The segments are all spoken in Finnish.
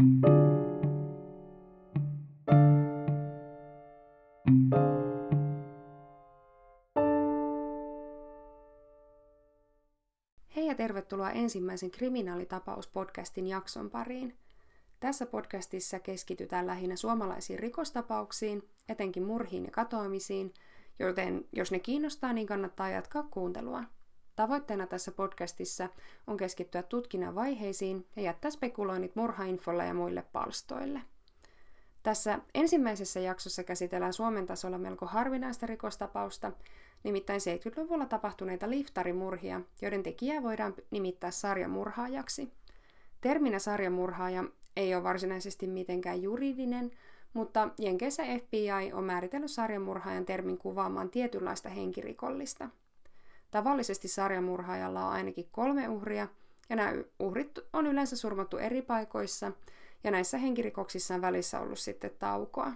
Hei ja tervetuloa ensimmäisen kriminaalitapauspodcastin jakson pariin. Tässä podcastissa keskitytään lähinnä suomalaisiin rikostapauksiin, etenkin murhiin ja katoamisiin, joten jos ne kiinnostaa, niin kannattaa jatkaa kuuntelua. Tavoitteena tässä podcastissa on keskittyä tutkinnan vaiheisiin ja jättää spekuloinnit murhainfolle ja muille palstoille. Tässä ensimmäisessä jaksossa käsitellään Suomen tasolla melko harvinaista rikostapausta, nimittäin 70-luvulla tapahtuneita liftarimurhia, joiden tekijää voidaan nimittää sarjamurhaajaksi. Terminä sarjamurhaaja ei ole varsinaisesti mitenkään juridinen, mutta Jenkeissä FBI on määritellyt sarjamurhaajan termin kuvaamaan tietynlaista henkirikollista. Tavallisesti sarjamurhaajalla on ainakin kolme uhria, ja nämä uhrit on yleensä surmattu eri paikoissa, ja näissä henkirikoksissa on välissä ollut sitten taukoa.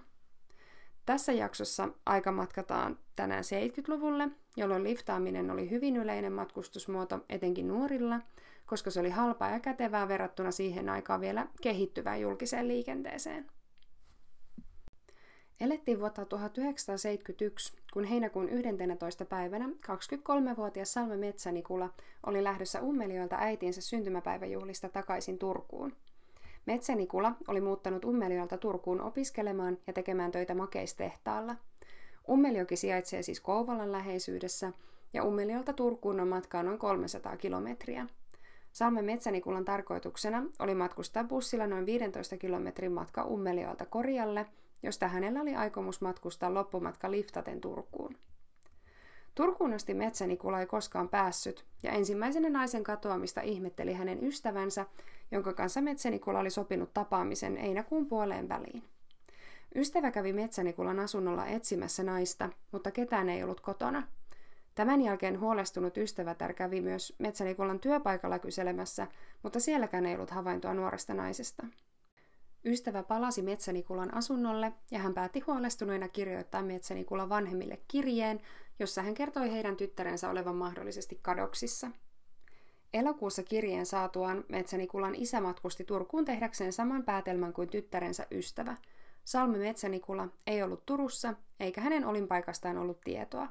Tässä jaksossa aika matkataan tänään 70-luvulle, jolloin liftaaminen oli hyvin yleinen matkustusmuoto etenkin nuorilla, koska se oli halpaa ja kätevää verrattuna siihen aikaan vielä kehittyvään julkiseen liikenteeseen. Elettiin vuotta 1971, kun heinäkuun 11. päivänä 23-vuotias Salme Metsänikula oli lähdössä Ummelijoilta äitinsä syntymäpäiväjuhlista takaisin Turkuun. Metsänikula oli muuttanut Ummelijoilta Turkuun opiskelemaan ja tekemään töitä makeistehtaalla. Ummeljoki sijaitsee siis Kouvolan läheisyydessä ja Ummelijoilta Turkuun on matkaa noin 300 kilometriä. Salme Metsänikulan tarkoituksena oli matkustaa bussilla noin 15 kilometrin matka Ummelijoilta Korjalle – josta hänellä oli aikomus matkustaa loppumatka liftaten Turkuun. Turkuun asti Metsänikula ei koskaan päässyt, ja ensimmäisenä naisen katoamista ihmetteli hänen ystävänsä, jonka kanssa Metsänikula oli sopinut tapaamisen einäkuun puoleen väliin. Ystävä kävi Metsänikulan asunnolla etsimässä naista, mutta ketään ei ollut kotona. Tämän jälkeen huolestunut ystävätär kävi myös Metsänikulan työpaikalla kyselemässä, mutta sielläkään ei ollut havaintoa nuoresta naisesta. Ystävä palasi Metsänikulan asunnolle ja hän päätti huolestuneena kirjoittaa Metsänikulan vanhemmille kirjeen, jossa hän kertoi heidän tyttärensä olevan mahdollisesti kadoksissa. Elokuussa kirjeen saatuaan Metsänikulan isä matkusti Turkuun tehdäkseen saman päätelmän kuin tyttärensä ystävä. Salme Metsänikula ei ollut Turussa, eikä hänen olinpaikastaan ollut tietoa.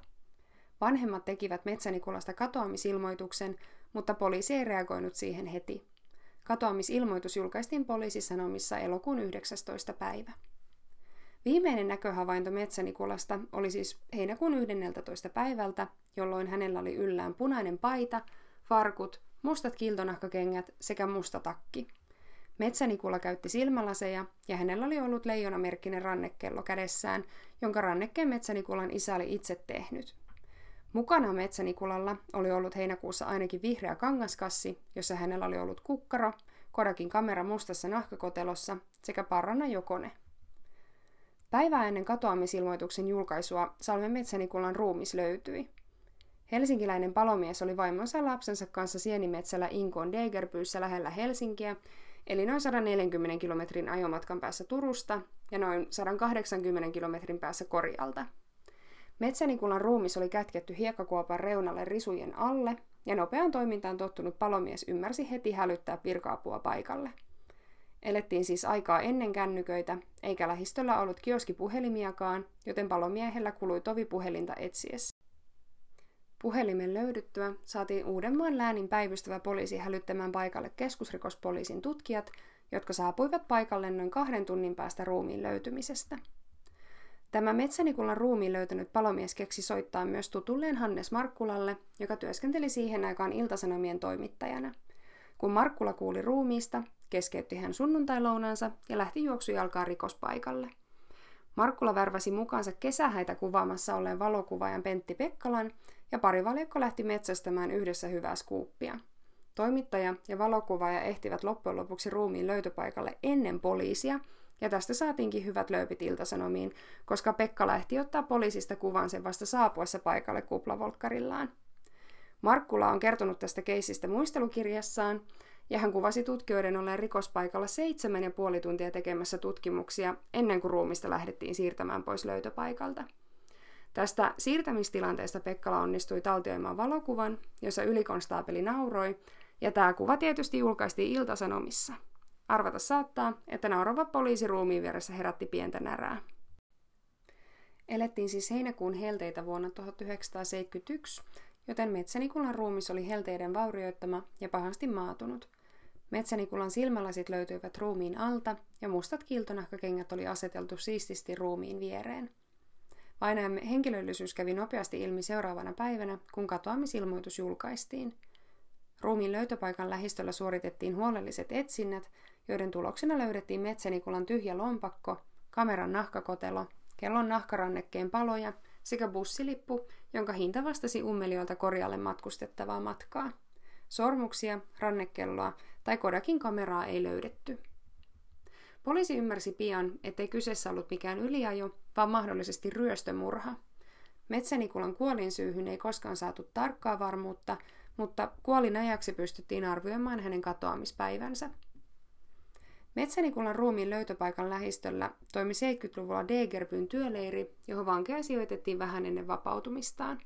Vanhemmat tekivät Metsänikulasta katoamisilmoituksen, mutta poliisi ei reagoinut siihen heti. Katoamisilmoitus julkaistiin poliisisanomissa elokuun 19. päivä. Viimeinen näköhavainto Metsänikulasta oli siis heinäkuun 11. päivältä, jolloin hänellä oli yllään punainen paita, farkut, mustat kiltonahkakengät sekä musta takki. Metsänikula käytti silmälaseja ja hänellä oli ollut leijonamerkkinen rannekello kädessään, jonka rannekkeen Metsänikulan isä oli itse tehnyt. Mukana Metsänikulalla oli ollut heinäkuussa ainakin vihreä kangaskassi, jossa hänellä oli ollut kukkaro, Kodakin kamera mustassa nahkakotelossa sekä parrana jokone. Päivää ennen katoamisilmoituksen julkaisua Salmen Metsänikulan ruumis löytyi. Helsinkiläinen palomies oli vaimonsa lapsensa kanssa sienimetsällä Inkoon Degerpyyssä lähellä Helsinkiä, eli noin 140 kilometrin ajomatkan päässä Turusta ja noin 180 kilometrin päässä Korjalta. Metsänikulan ruumis oli kätketty hiekkakuopan reunalle risujen alle, ja nopean toimintaan tottunut palomies ymmärsi heti hälyttää virkaapua paikalle. Elettiin siis aikaa ennen kännyköitä, eikä lähistöllä ollut kioskipuhelimiakaan, joten palomiehellä kului tovipuhelinta etsiessä. Puhelimen löydyttyä saatiin Uudenmaan läänin päivystävä poliisi hälyttämään paikalle keskusrikospoliisin tutkijat, jotka saapuivat paikalle noin kahden tunnin päästä ruumiin löytymisestä. Tämä Metsänikulan ruumiin löytänyt palomies keksi soittaa myös tutulleen Hannes Markkulalle, joka työskenteli siihen aikaan Iltasanomien toimittajana. Kun Markkula kuuli ruumiista, keskeytti hän sunnuntailounansa ja lähti juoksujalkaan rikospaikalle. Markkula värväsi mukaansa kesähäitä kuvaamassa olleen valokuvaajan Pentti Pekkalan ja parivaljakko lähti metsästämään yhdessä hyvää skuuppia. Toimittaja ja valokuvaaja ehtivät loppujen lopuksi ruumiin löytöpaikalle ennen poliisia – ja tästä saatiinkin hyvät lööpit iltasanomiin, koska Pekka lähti ottaa poliisista kuvan sen vasta saapuessa paikalle kuplavolkkarillaan. Markkula on kertonut tästä keisistä muistelukirjassaan, ja hän kuvasi tutkijoiden olleen rikospaikalla seitsemän ja puoli tuntia tekemässä tutkimuksia ennen kuin ruumista lähdettiin siirtämään pois löytöpaikalta. Tästä siirtämistilanteesta Pekkala onnistui taltioimaan valokuvan, jossa ylikonstaapeli nauroi, ja tämä kuva tietysti julkaistiin Iltasanomissa – Arvata saattaa, että naurava poliisi ruumiin vieressä herätti pientä närää. Elettiin siis heinäkuun helteitä vuonna 1971, joten Metsänikulan ruumis oli helteiden vaurioittama ja pahasti maatunut. Metsänikulan silmälasit löytyivät ruumiin alta ja mustat kiltonahkakengät oli aseteltu siististi ruumiin viereen. Vainajamme henkilöllisyys kävi nopeasti ilmi seuraavana päivänä, kun katoamisilmoitus julkaistiin. Ruumiin löytöpaikan lähistöllä suoritettiin huolelliset etsinnät, joiden tuloksena löydettiin Metsänikulan tyhjä lompakko, kameran nahkakotelo, kellon nahkarannekkeen paloja sekä bussilippu, jonka hinta vastasi ummeliolta korjalle matkustettavaa matkaa. Sormuksia, rannekelloa tai Kodakin kameraa ei löydetty. Poliisi ymmärsi pian, ettei kyseessä ollut mikään yliajo, vaan mahdollisesti ryöstömurha. Metsänikulan kuolinsyyhyn ei koskaan saatu tarkkaa varmuutta, mutta kuolin ajaksi pystyttiin arvioimaan hänen katoamispäivänsä. Metsänikulan ruumiin löytöpaikan lähistöllä toimi 70-luvulla Degerbyn työleiri, johon vankeja sijoitettiin vähän ennen vapautumistaan.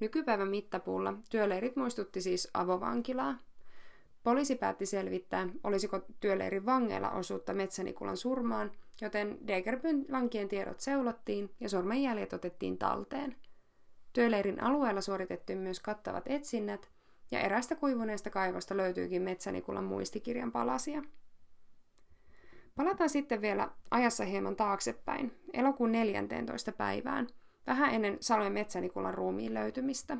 Nykypäivän mittapuulla työleirit muistutti siis avovankilaa. Poliisi päätti selvittää, olisiko työleirin vangeilla osuutta Metsänikulan surmaan, joten Degerbyn vankien tiedot seulottiin ja sormenjäljet otettiin talteen. Työleirin alueella suoritettiin myös kattavat etsinnät, ja erästä kuivuneesta kaivosta löytyykin Metsänikulan muistikirjan palasia. Palataan sitten vielä ajassa hieman taaksepäin, elokuun 14. päivään, vähän ennen Salmen Metsänikulan ruumiin löytymistä.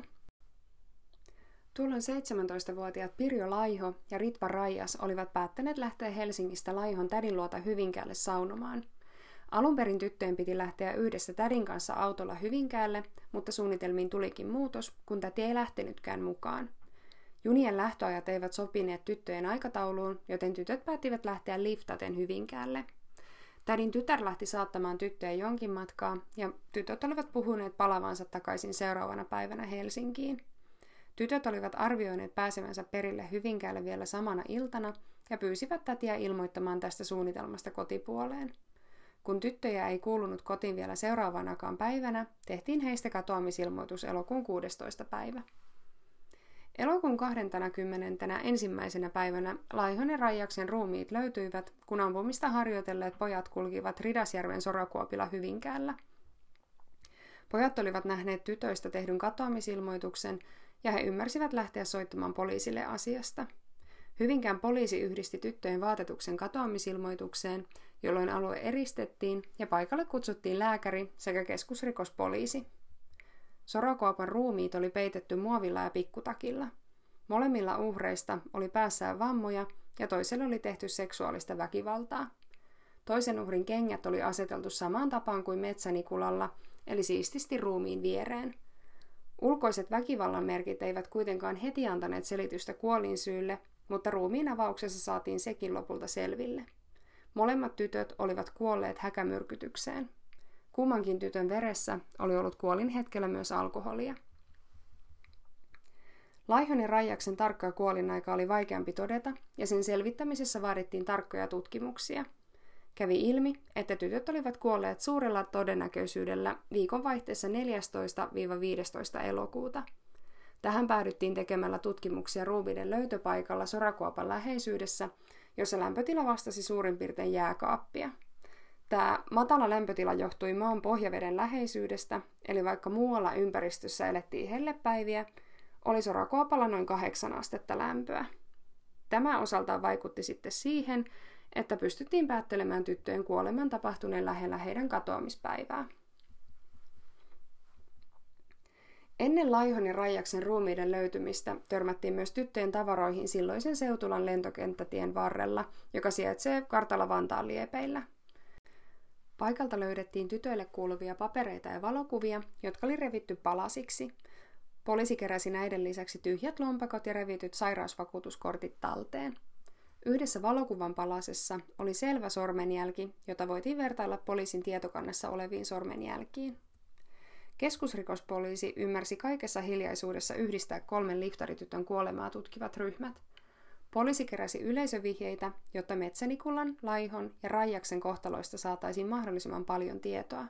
Tuolloin 17-vuotiaat Pirjo Laiho ja Ritva Raijas olivat päättäneet lähteä Helsingistä Laihon tädin luota Hyvinkäälle saunomaan. Alun perin tyttöjen piti lähteä yhdessä tädin kanssa autolla Hyvinkäälle, mutta suunnitelmiin tulikin muutos, kun täti ei lähtenytkään mukaan. Junien lähtöajat eivät sopineet tyttöjen aikatauluun, joten tytöt päättivät lähteä liftaten Hyvinkäälle. Tädin tytär lähti saattamaan tyttöjä jonkin matkaa, ja tytöt olivat puhuneet palavansa takaisin seuraavana päivänä Helsinkiin. Tytöt olivat arvioineet pääsevänsä perille Hyvinkäälle vielä samana iltana ja pyysivät tätiä ilmoittamaan tästä suunnitelmasta kotipuoleen. Kun tyttöjä ei kuulunut kotiin vielä seuraavanakaan päivänä, tehtiin heistä katoamisilmoitus elokuun 16. päivä. Elokuun 20. ensimmäisenä päivänä Laihon ja Raijaksen ruumiit löytyivät, kun ampumista harjoitelleet pojat kulkivat Ridasjärven sorakuopilla Hyvinkäällä. Pojat olivat nähneet tytöistä tehdyn katoamisilmoituksen ja he ymmärsivät lähteä soittamaan poliisille asiasta. Hyvinkään poliisi yhdisti tyttöjen vaatetuksen katoamisilmoitukseen, jolloin alue eristettiin ja paikalle kutsuttiin lääkäri sekä keskusrikospoliisi. Sorokuopan ruumiit oli peitetty muovilla ja pikkutakilla. Molemmilla uhreista oli päässään vammoja ja toiselle oli tehty seksuaalista väkivaltaa. Toisen uhrin kengät oli aseteltu samaan tapaan kuin metsänikulalla, eli siististi ruumiin viereen. Ulkoiset väkivallan merkit eivät kuitenkaan heti antaneet selitystä kuolinsyylle, mutta ruumiin avauksessa saatiin sekin lopulta selville. Molemmat tytöt olivat kuolleet häkämyrkytykseen. Kummankin tytön veressä oli ollut kuolin hetkellä myös alkoholia. Laihon ja Raijaksen tarkkaa kuolinaika oli vaikeampi todeta, ja sen selvittämisessä vaadittiin tarkkoja tutkimuksia. Kävi ilmi, että tytöt olivat kuolleet suurella todennäköisyydellä viikonvaihteessa 14-15 elokuuta. Tähän päädyttiin tekemällä tutkimuksia ruumiiden löytöpaikalla Sorakuopan läheisyydessä, jossa lämpötila vastasi suurin piirtein jääkaappia – Tämä matala lämpötila johtui maan pohjaveden läheisyydestä, eli vaikka muualla ympäristössä elettiin hellepäiviä, oli Sorakuopalla noin kahdeksan astetta lämpöä. Tämä osaltaan vaikutti sitten siihen, että pystyttiin päättelemään tyttöjen kuoleman tapahtuneen lähellä heidän katoamispäivää. Ennen Laihon ja Rajaksen ruumiiden löytymistä törmättiin myös tyttöjen tavaroihin silloisen Seutulan lentokenttätien varrella, joka sijaitsee Kartala Vantaan liepeillä – Paikalta löydettiin tytöille kuuluvia papereita ja valokuvia, jotka oli revitty palasiksi. Poliisi keräsi näiden lisäksi tyhjät lompakot ja revityt sairausvakuutuskortit talteen. Yhdessä valokuvan palasessa oli selvä sormenjälki, jota voitiin vertailla poliisin tietokannassa oleviin sormenjälkiin. Keskusrikospoliisi ymmärsi kaikessa hiljaisuudessa yhdistää kolmen liftaritytön kuolemaa tutkivat ryhmät – Poliisi keräsi yleisövihjeitä, jotta Metsänikulan, Laihon ja Raijaksen kohtaloista saataisiin mahdollisimman paljon tietoa.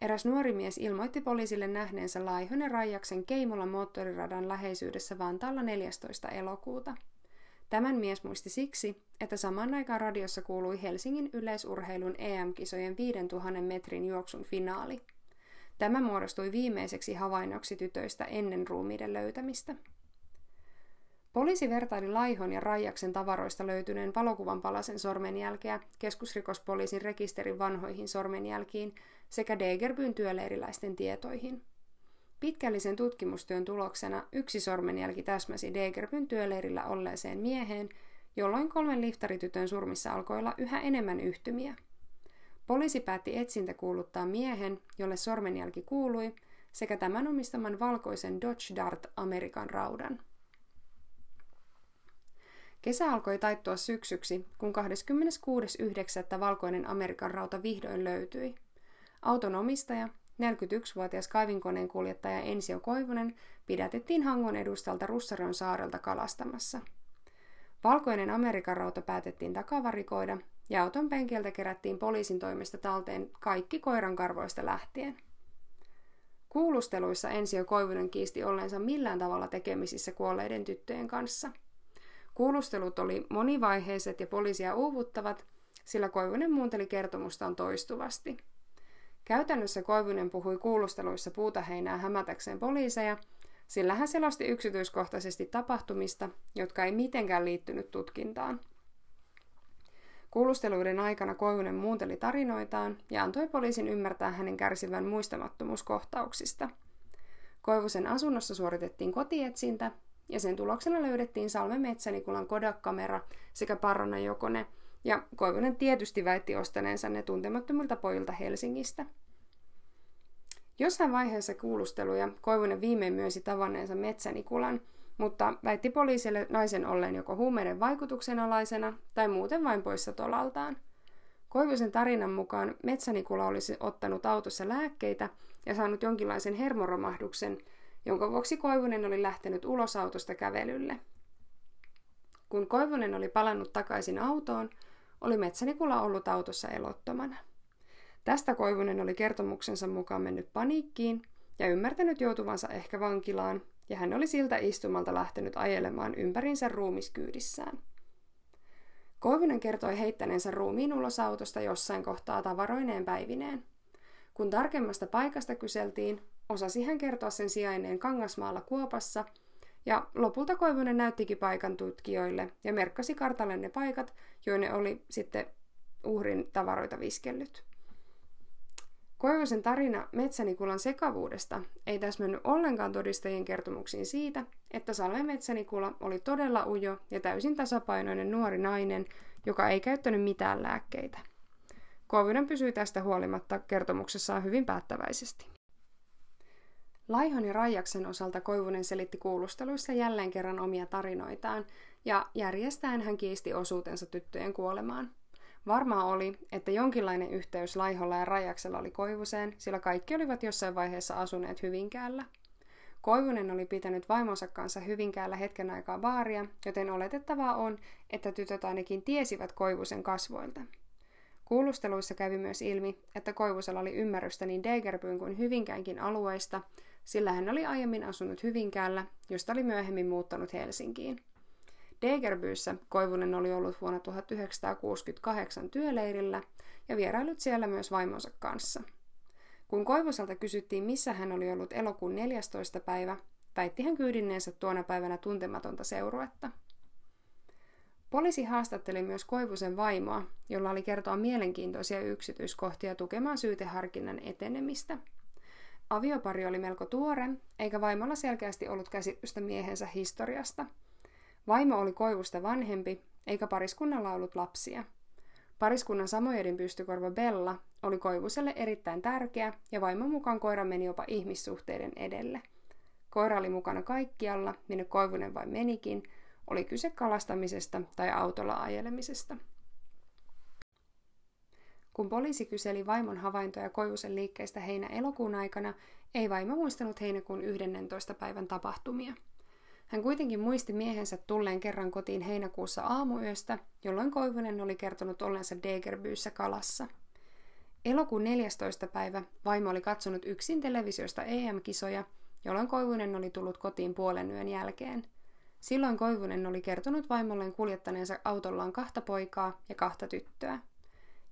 Eräs nuori mies ilmoitti poliisille nähneensä Laihon ja Raijaksen Keimolan moottoriradan läheisyydessä Vantaalla 14. elokuuta. Tämän mies muisti siksi, että samaan aikaan radiossa kuului Helsingin yleisurheilun EM-kisojen 5000 metrin juoksun finaali. Tämä muodostui viimeiseksi havainnoksi tytöistä ennen ruumiiden löytämistä. Poliisi vertaili Laihon ja Raijaksen tavaroista löytyneen valokuvan palasen sormenjälkeä keskusrikospoliisin rekisterin vanhoihin sormenjälkiin sekä Degerbyn työleiriläisten tietoihin. Pitkällisen tutkimustyön tuloksena yksi sormenjälki täsmäsi Degerbyn työleirillä olleeseen mieheen, jolloin kolmen liftaritytön surmissa alkoi olla yhä enemmän yhtymiä. Poliisi päätti etsintä kuuluttaa miehen, jolle sormenjälki kuului, sekä tämän omistaman valkoisen Dodge Dart Amerikan raudan. Kesä alkoi taittua syksyksi, kun 26.9. valkoinen Amerikan rauta vihdoin löytyi. Auton omistaja, 41-vuotias kaivinkoneen kuljettaja Ensio Koivunen, pidätettiin Hangon edustalta Russaron saarelta kalastamassa. Valkoinen Amerikan rauta päätettiin takavarikoida ja auton penkiltä kerättiin poliisin toimesta talteen kaikki koiran karvoista lähtien. Kuulusteluissa Ensio Koivunen kiisti olleensa millään tavalla tekemisissä kuolleiden tyttöjen kanssa – Kuulustelut oli monivaiheiset ja poliisia uuvuttavat, sillä Koivunen muunteli kertomustaan toistuvasti. Käytännössä Koivunen puhui kuulusteluissa puutaheinää hämätäkseen poliiseja, sillä hän selosti yksityiskohtaisesti tapahtumista, jotka ei mitenkään liittynyt tutkintaan. Kuulusteluiden aikana Koivunen muunteli tarinoitaan ja antoi poliisin ymmärtää hänen kärsivän muistamattomuuskohtauksista. Koivusen asunnossa suoritettiin kotietsintä ja sen tuloksena löydettiin Salme Metsänikulan Kodak-kamera sekä Parrona Jokone, ja Koivunen tietysti väitti ostaneensa ne tuntemattomilta pojilta Helsingistä. Jossain vaiheessa kuulusteluja Koivunen viimein myönsi tavanneensa Metsänikulan, mutta väitti poliisille naisen olleen joko huumeiden vaikutuksen alaisena tai muuten vain poissa tolaltaan. Koivusen tarinan mukaan Metsänikula olisi ottanut autossa lääkkeitä ja saanut jonkinlaisen hermoromahduksen, jonka vuoksi Koivunen oli lähtenyt ulos autosta kävelylle. Kun Koivunen oli palannut takaisin autoon, oli Metsänikula ollut autossa elottomana. Tästä Koivunen oli kertomuksensa mukaan mennyt paniikkiin ja ymmärtänyt joutuvansa ehkä vankilaan, ja hän oli siltä istumalta lähtenyt ajelemaan ympärinsä ruumiskyydissään. Koivunen kertoi heittäneensä ruumiin ulos autosta jossain kohtaa tavaroineen päivineen. Kun tarkemmasta paikasta kyseltiin, osasi hän kertoa sen sijainneen Kangasmaalla Kuopassa, ja lopulta Koivunen näyttikin paikan tutkijoille ja merkkasi kartalle ne paikat, joille oli sitten uhrin tavaroita viskellyt. Koivusen tarina Metsänikulan sekavuudesta ei täsmennyt ollenkaan todistajien kertomuksiin siitä, että Salme Metsänikula oli todella ujo ja täysin tasapainoinen nuori nainen, joka ei käyttänyt mitään lääkkeitä. Koivunen pysyi tästä huolimatta kertomuksessaan hyvin päättäväisesti. Laihon ja Raijaksen osalta Koivunen selitti kuulusteluissa jälleen kerran omia tarinoitaan, ja järjestäen hän kiisti osuutensa tyttöjen kuolemaan. Varmaa oli, että jonkinlainen yhteys Laiholla ja Rajaksella oli Koivuseen, sillä kaikki olivat jossain vaiheessa asuneet Hyvinkäällä. Koivunen oli pitänyt vaimonsa kanssa Hyvinkäällä hetken aikaa baaria, joten oletettavaa on, että tytöt ainakin tiesivät Koivusen kasvoilta. Kuulusteluissa kävi myös ilmi, että Koivusella oli ymmärrystä niin Degerbyyn kuin Hyvinkäänkin alueista, sillä hän oli aiemmin asunut Hyvinkäällä, josta oli myöhemmin muuttanut Helsinkiin. Degerbyyssä Koivunen oli ollut vuonna 1968 työleirillä ja vierailut siellä myös vaimonsa kanssa. Kun Koivuselta kysyttiin, missä hän oli ollut elokuun 14. päivä, väitti hän kyydinneensä tuona päivänä tuntematonta seuruetta. Poliisi haastatteli myös Koivusen vaimoa, jolla oli kertoa mielenkiintoisia yksityiskohtia tukemaan syyteharkinnan etenemistä – Aviopari oli melko tuore, eikä vaimolla selkeästi ollut käsitystä miehensä historiasta. Vaimo oli Koivusta vanhempi, eikä pariskunnalla ollut lapsia. Pariskunnan samojedin pystykorva Bella oli Koivuselle erittäin tärkeä, ja vaimon mukaan koira meni jopa ihmissuhteiden edelle. Koira oli mukana kaikkialla, minne Koivunen vain menikin, oli kyse kalastamisesta tai autolla ajelemisesta. Kun poliisi kyseli vaimon havaintoja Koivusen liikkeestä heinä-elokuun aikana, ei vaimo muistanut heinäkuun 11. päivän tapahtumia. Hän kuitenkin muisti miehensä tulleen kerran kotiin heinäkuussa aamuyöstä, jolloin Koivunen oli kertonut ollensa Degerbyyssä kalassa. Elokuun 14. päivä vaimo oli katsonut yksin televisiosta EM-kisoja, jolloin Koivunen oli tullut kotiin puolen yön jälkeen. Silloin Koivunen oli kertonut vaimolleen kuljettaneensa autollaan kahta poikaa ja kahta tyttöä.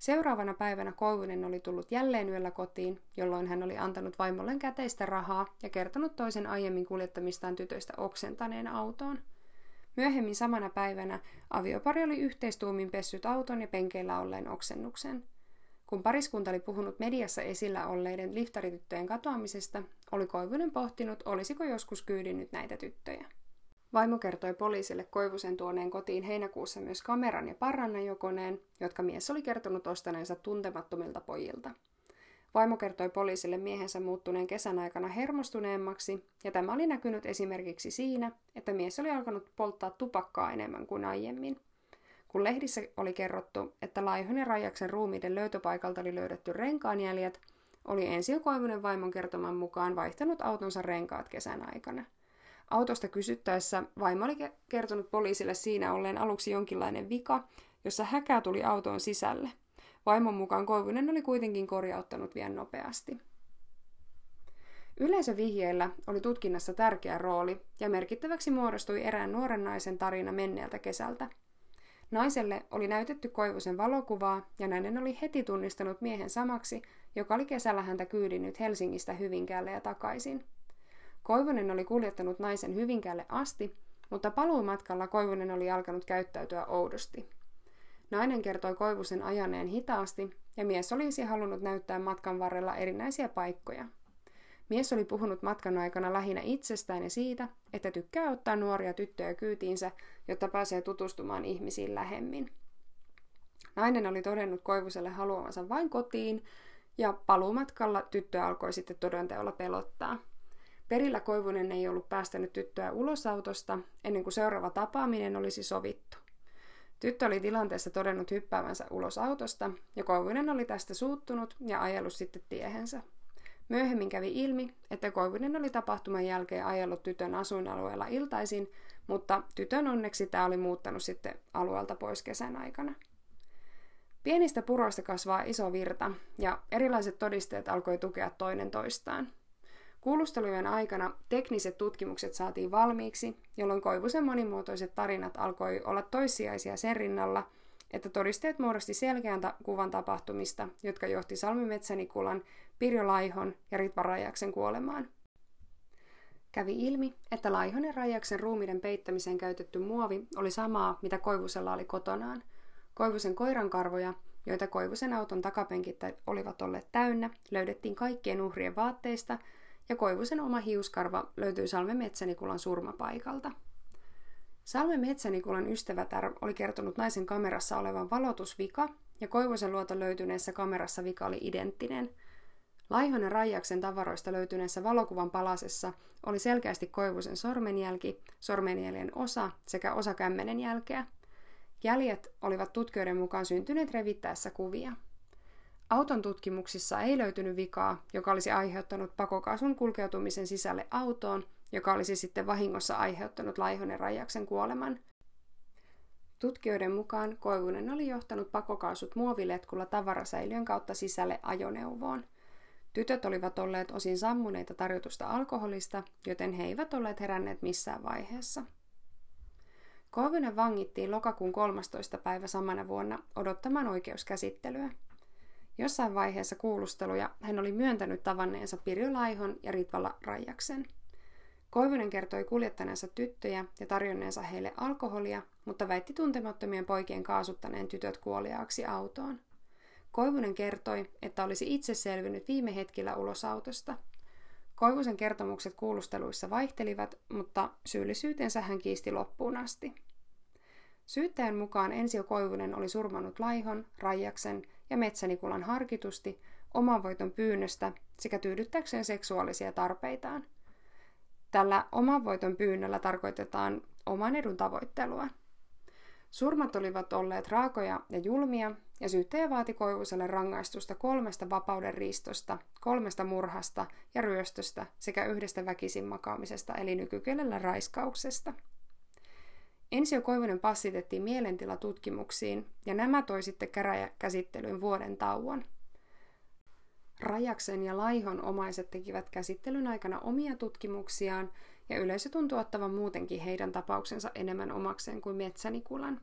Seuraavana päivänä Koivunen oli tullut jälleen yöllä kotiin, jolloin hän oli antanut vaimolleen käteistä rahaa ja kertonut toisen aiemmin kuljettamistaan tytöistä oksentaneen autoon. Myöhemmin samana päivänä aviopari oli yhteistuumin pessyt auton ja penkeillä olleen oksennuksen. Kun pariskunta oli puhunut mediassa esillä olleiden liftarityttöjen katoamisesta, oli Koivunen pohtinut, olisiko joskus kyydinyt näitä tyttöjä. Vaimo kertoi poliisille Koivusen tuoneen kotiin heinäkuussa myös kameran ja parrannajokoneen, jotka mies oli kertonut ostaneensa tuntemattomilta pojilta. Vaimo kertoi poliisille miehensä muuttuneen kesän aikana hermostuneemmaksi, ja tämä oli näkynyt esimerkiksi siinä, että mies oli alkanut polttaa tupakkaa enemmän kuin aiemmin. Kun lehdissä oli kerrottu, että Laihon ja Rajaksen ruumiiden löytöpaikalta oli löydetty renkaanjäljet, oli Ensio Koivunen vaimon kertoman mukaan vaihtanut autonsa renkaat kesän aikana – Autosta kysyttäessä vaimo oli kertonut poliisille siinä olleen aluksi jonkinlainen vika, jossa häkää tuli autoon sisälle. Vaimon mukaan Koivunen oli kuitenkin korjauttanut vielä nopeasti. Yleisövihjeillä oli tutkinnassa tärkeä rooli ja merkittäväksi muodostui erään nuoren naisen tarina menneeltä kesältä. Naiselle oli näytetty Koivusen valokuvaa ja nainen oli heti tunnistanut miehen samaksi, joka oli kesällä häntä kyydinnyt Helsingistä Hyvinkäälle ja takaisin. Koivunen oli kuljettanut naisen Hyvinkäälle asti, mutta paluumatkalla Koivunen oli alkanut käyttäytyä oudosti. Nainen kertoi Koivusen ajaneen hitaasti, ja mies olisi halunnut näyttää matkan varrella erinäisiä paikkoja. Mies oli puhunut matkan aikana lähinnä itsestään ja siitä, että tykkää ottaa nuoria tyttöjä kyytiinsä, jotta pääsee tutustumaan ihmisiin lähemmin. Nainen oli todennut Koivuselle haluavansa vain kotiin, ja paluumatkalla tyttö alkoi sitten todenteolla pelottaa – Perillä Koivunen ei ollut päästänyt tyttöä ulos autosta ennen kuin seuraava tapaaminen olisi sovittu. Tyttö oli tilanteessa todennut hyppäävänsä ulos autosta, ja Koivunen oli tästä suuttunut ja ajellut sitten tiehensä. Myöhemmin kävi ilmi, että Koivunen oli tapahtuman jälkeen ajellut tytön asuinalueella iltaisin, mutta tytön onneksi tämä oli muuttanut sitten alueelta pois kesän aikana. Pienistä puroista kasvaa iso virta, ja erilaiset todisteet alkoi tukea toinen toistaan – Kuulustelujen aikana tekniset tutkimukset saatiin valmiiksi, jolloin Koivusen monimuotoiset tarinat alkoi olla toissijaisia sen rinnalla, että todisteet muodosti selkeän kuvan tapahtumista, jotka johti Salmimetsänikulan, Pirjo Laihon ja Ritva Rajaksen kuolemaan. Kävi ilmi, että Laihon ja Rajaksen ruumiiden peittämiseen käytetty muovi oli samaa, mitä Koivusella oli kotonaan. Koivusen koirankarvoja, joita Koivusen auton takapenkit olivat olleet täynnä, löydettiin kaikkien uhrien vaatteista – ja Koivusen oma hiuskarva löytyi Salme Metsänikulan surmapaikalta. Salme Metsänikulan ystävätär oli kertonut naisen kamerassa olevan valotusvika, ja Koivusen luota löytyneessä kamerassa vika oli identtinen. Laihonen Rajaksen tavaroista löytyneessä valokuvan palasessa oli selkeästi Koivusen sormenjälki, sormenjäljen osa sekä osa kämmenen jälkeä. Jäljet olivat tutkijoiden mukaan syntyneet revittäessä kuvia. Auton tutkimuksissa ei löytynyt vikaa, joka olisi aiheuttanut pakokaasun kulkeutumisen sisälle autoon, joka olisi sitten vahingossa aiheuttanut Laihonen Rajaksen kuoleman. Tutkijoiden mukaan Koivunen oli johtanut pakokaasut muoviletkulla tavarasäiliön kautta sisälle ajoneuvoon. Tytöt olivat olleet osin sammuneita tarjotusta alkoholista, joten he eivät olleet heränneet missään vaiheessa. Koivunen vangittiin lokakuun 13. päivä samana vuonna odottamaan oikeuskäsittelyä. Jossain vaiheessa kuulusteluja hän oli myöntänyt tavanneensa Pirjo Laihon ja Ritvalla Rajaksen. Koivunen kertoi kuljettaneensa tyttöjä ja tarjonneensa heille alkoholia, mutta väitti tuntemattomien poikien kaasuttaneen tytöt kuoliaaksi autoon. Koivunen kertoi, että olisi itse selvinnyt viime hetkillä ulos autosta. Koivusen kertomukset kuulusteluissa vaihtelivat, mutta syyllisyytensä hän kiisti loppuun asti. Syyttäjän mukaan Ensio Koivunen oli surmannut Laihon, Rajaksen ja Metsänikulan harkitusti oman voiton pyynnöstä sekä tyydyttäkseen seksuaalisia tarpeitaan. Tällä oman voiton pyynnöllä tarkoitetaan oman edun tavoittelua. Surmat olivat olleet raakoja ja julmia, ja syyttäjä vaati Koivuselle rangaistusta kolmesta vapauden riistosta, kolmesta murhasta ja ryöstöstä sekä yhdestä väkisin makaamisesta eli nykykielellä raiskauksesta. Ensio Koivunen passitettiin mielentilatutkimuksiin ja nämä toi sitten käräjäkäsittelyyn vuoden tauon. Rajaksen ja Laihon omaiset tekivät käsittelyn aikana omia tutkimuksiaan ja yleisö tuntuu ottavan muutenkin heidän tapauksensa enemmän omakseen kuin Metsänikulan.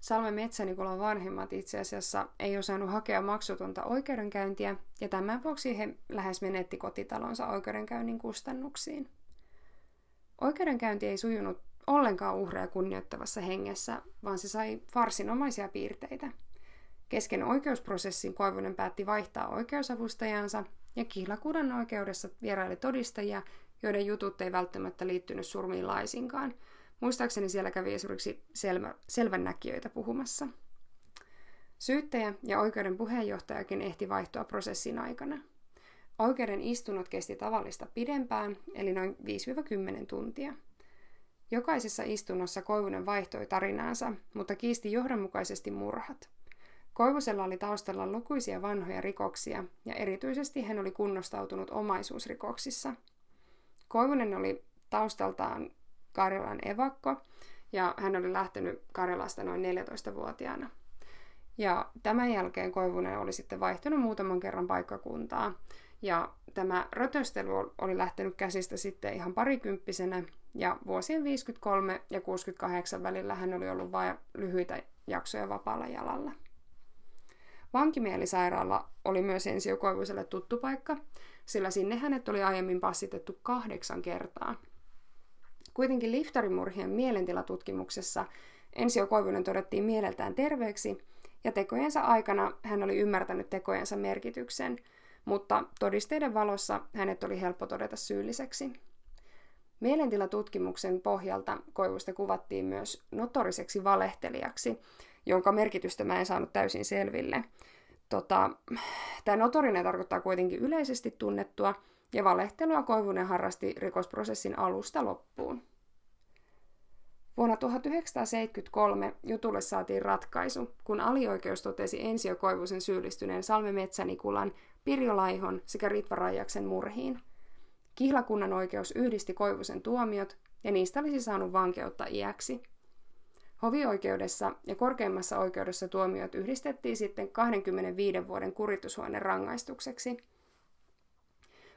Salme Metsänikulan vanhemmat itse asiassa ei osannut hakea maksutonta oikeudenkäyntiä, ja tämän vuoksi he lähes menetti kotitalonsa oikeudenkäynnin kustannuksiin. Oikeudenkäynti ei sujunut ollenkaan uhreja kunnioittavassa hengessä, vaan se sai farsinomaisia piirteitä. Kesken oikeusprosessin Koivunen päätti vaihtaa oikeusavustajansa, ja Kihlakudan oikeudessa vieraili todistajia, joiden jutut ei välttämättä liittynyt surmiin laisinkaan. Muistaakseni siellä kävi esimerkiksi selvä, selvännäkijöitä puhumassa. Syyttäjä ja oikeuden puheenjohtajakin ehti vaihtoa prosessin aikana. Oikeuden istunnot kesti tavallista pidempään, eli noin 5-10 tuntia. Jokaisessa istunnossa Koivunen vaihtoi tarinaansa, mutta kiisti johdonmukaisesti murhat. Koivusella oli taustalla lukuisia vanhoja rikoksia, ja erityisesti hän oli kunnostautunut omaisuusrikoksissa. Koivunen oli taustaltaan Karjalan evakko, ja hän oli lähtenyt Karjalasta noin 14-vuotiaana. Ja tämän jälkeen Koivunen oli sitten vaihtunut muutaman kerran paikkakuntaa, ja tämä rötöstely oli lähtenyt käsistä sitten ihan parikymppisenä, ja vuosien 53 ja 68 välillä hän oli ollut vain lyhyitä jaksoja vapaalla jalalla. Vankimielisairaala oli myös Ensio Koivuselle tuttu paikka, sillä sinne hänet oli aiemmin passitettu kahdeksan kertaa. Kuitenkin liftarimurhien mielentilatutkimuksessa Ensio Koivunen todettiin mieleltään terveeksi, ja tekojensa aikana hän oli ymmärtänyt tekojensa merkityksen, mutta todisteiden valossa hänet oli helppo todeta syylliseksi. Mielentilatutkimuksen pohjalta Koivusta kuvattiin myös notoriseksi valehtelijaksi, jonka merkitystä mä en saanut täysin selville. Tota, tämä notorinen tarkoittaa kuitenkin yleisesti tunnettua, ja valehtelua Koivunen harrasti rikosprosessin alusta loppuun. Vuonna 1973 jutulle saatiin ratkaisu, kun alioikeus totesi Ensio Koivusen syyllistyneen Salme Metsänikulan, Pirjo Laihon sekä Ritva murhiin. Kihlakunnan oikeus yhdisti Koivusen tuomiot, ja niistä olisi saanut vankeutta iäksi – Hovioikeudessa ja korkeimmassa oikeudessa tuomiot yhdistettiin sitten 25 vuoden kuritushuoneen rangaistukseksi.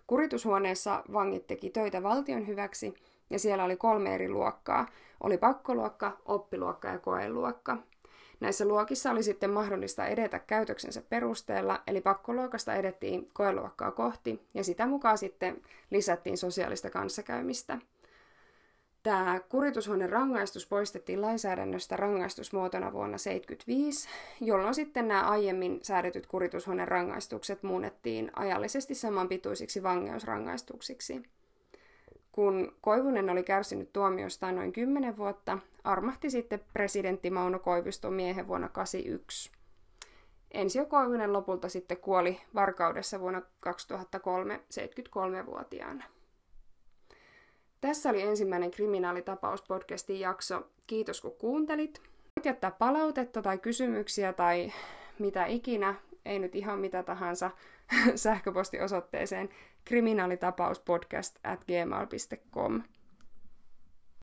Kuritushuoneessa vangit teki töitä valtion hyväksi ja siellä oli kolme eri luokkaa. Oli pakkoluokka, oppiluokka ja koeluokka. Näissä luokissa oli sitten mahdollista edetä käytöksensä perusteella, eli pakkoluokasta edettiin koeluokkaa kohti ja sitä mukaan sitten lisättiin sosiaalista kanssakäymistä – Tämä kuritushuoneen rangaistus poistettiin lainsäädännöstä rangaistusmuotona vuonna 1975, jolloin sitten nämä aiemmin säädetyt kuritushuoneen rangaistukset muunnettiin ajallisesti samanpituisiksi vangeusrangaistuksiksi. Kun Koivunen oli kärsinyt tuomiostaan noin 10 vuotta, armahti sitten presidentti Mauno Koivisto miehen vuonna 1981. Ensio Koivunen lopulta sitten kuoli varkaudessa vuonna 2003 73-vuotiaana. Tässä oli ensimmäinen kriminaalitapaus podcastin jakso. Kiitos kun kuuntelit. Voit jättää palautetta tai kysymyksiä tai mitä ikinä, ei nyt ihan mitä tahansa, sähköpostiosoitteeseen kriminaalitapauspodcast at gmail.com.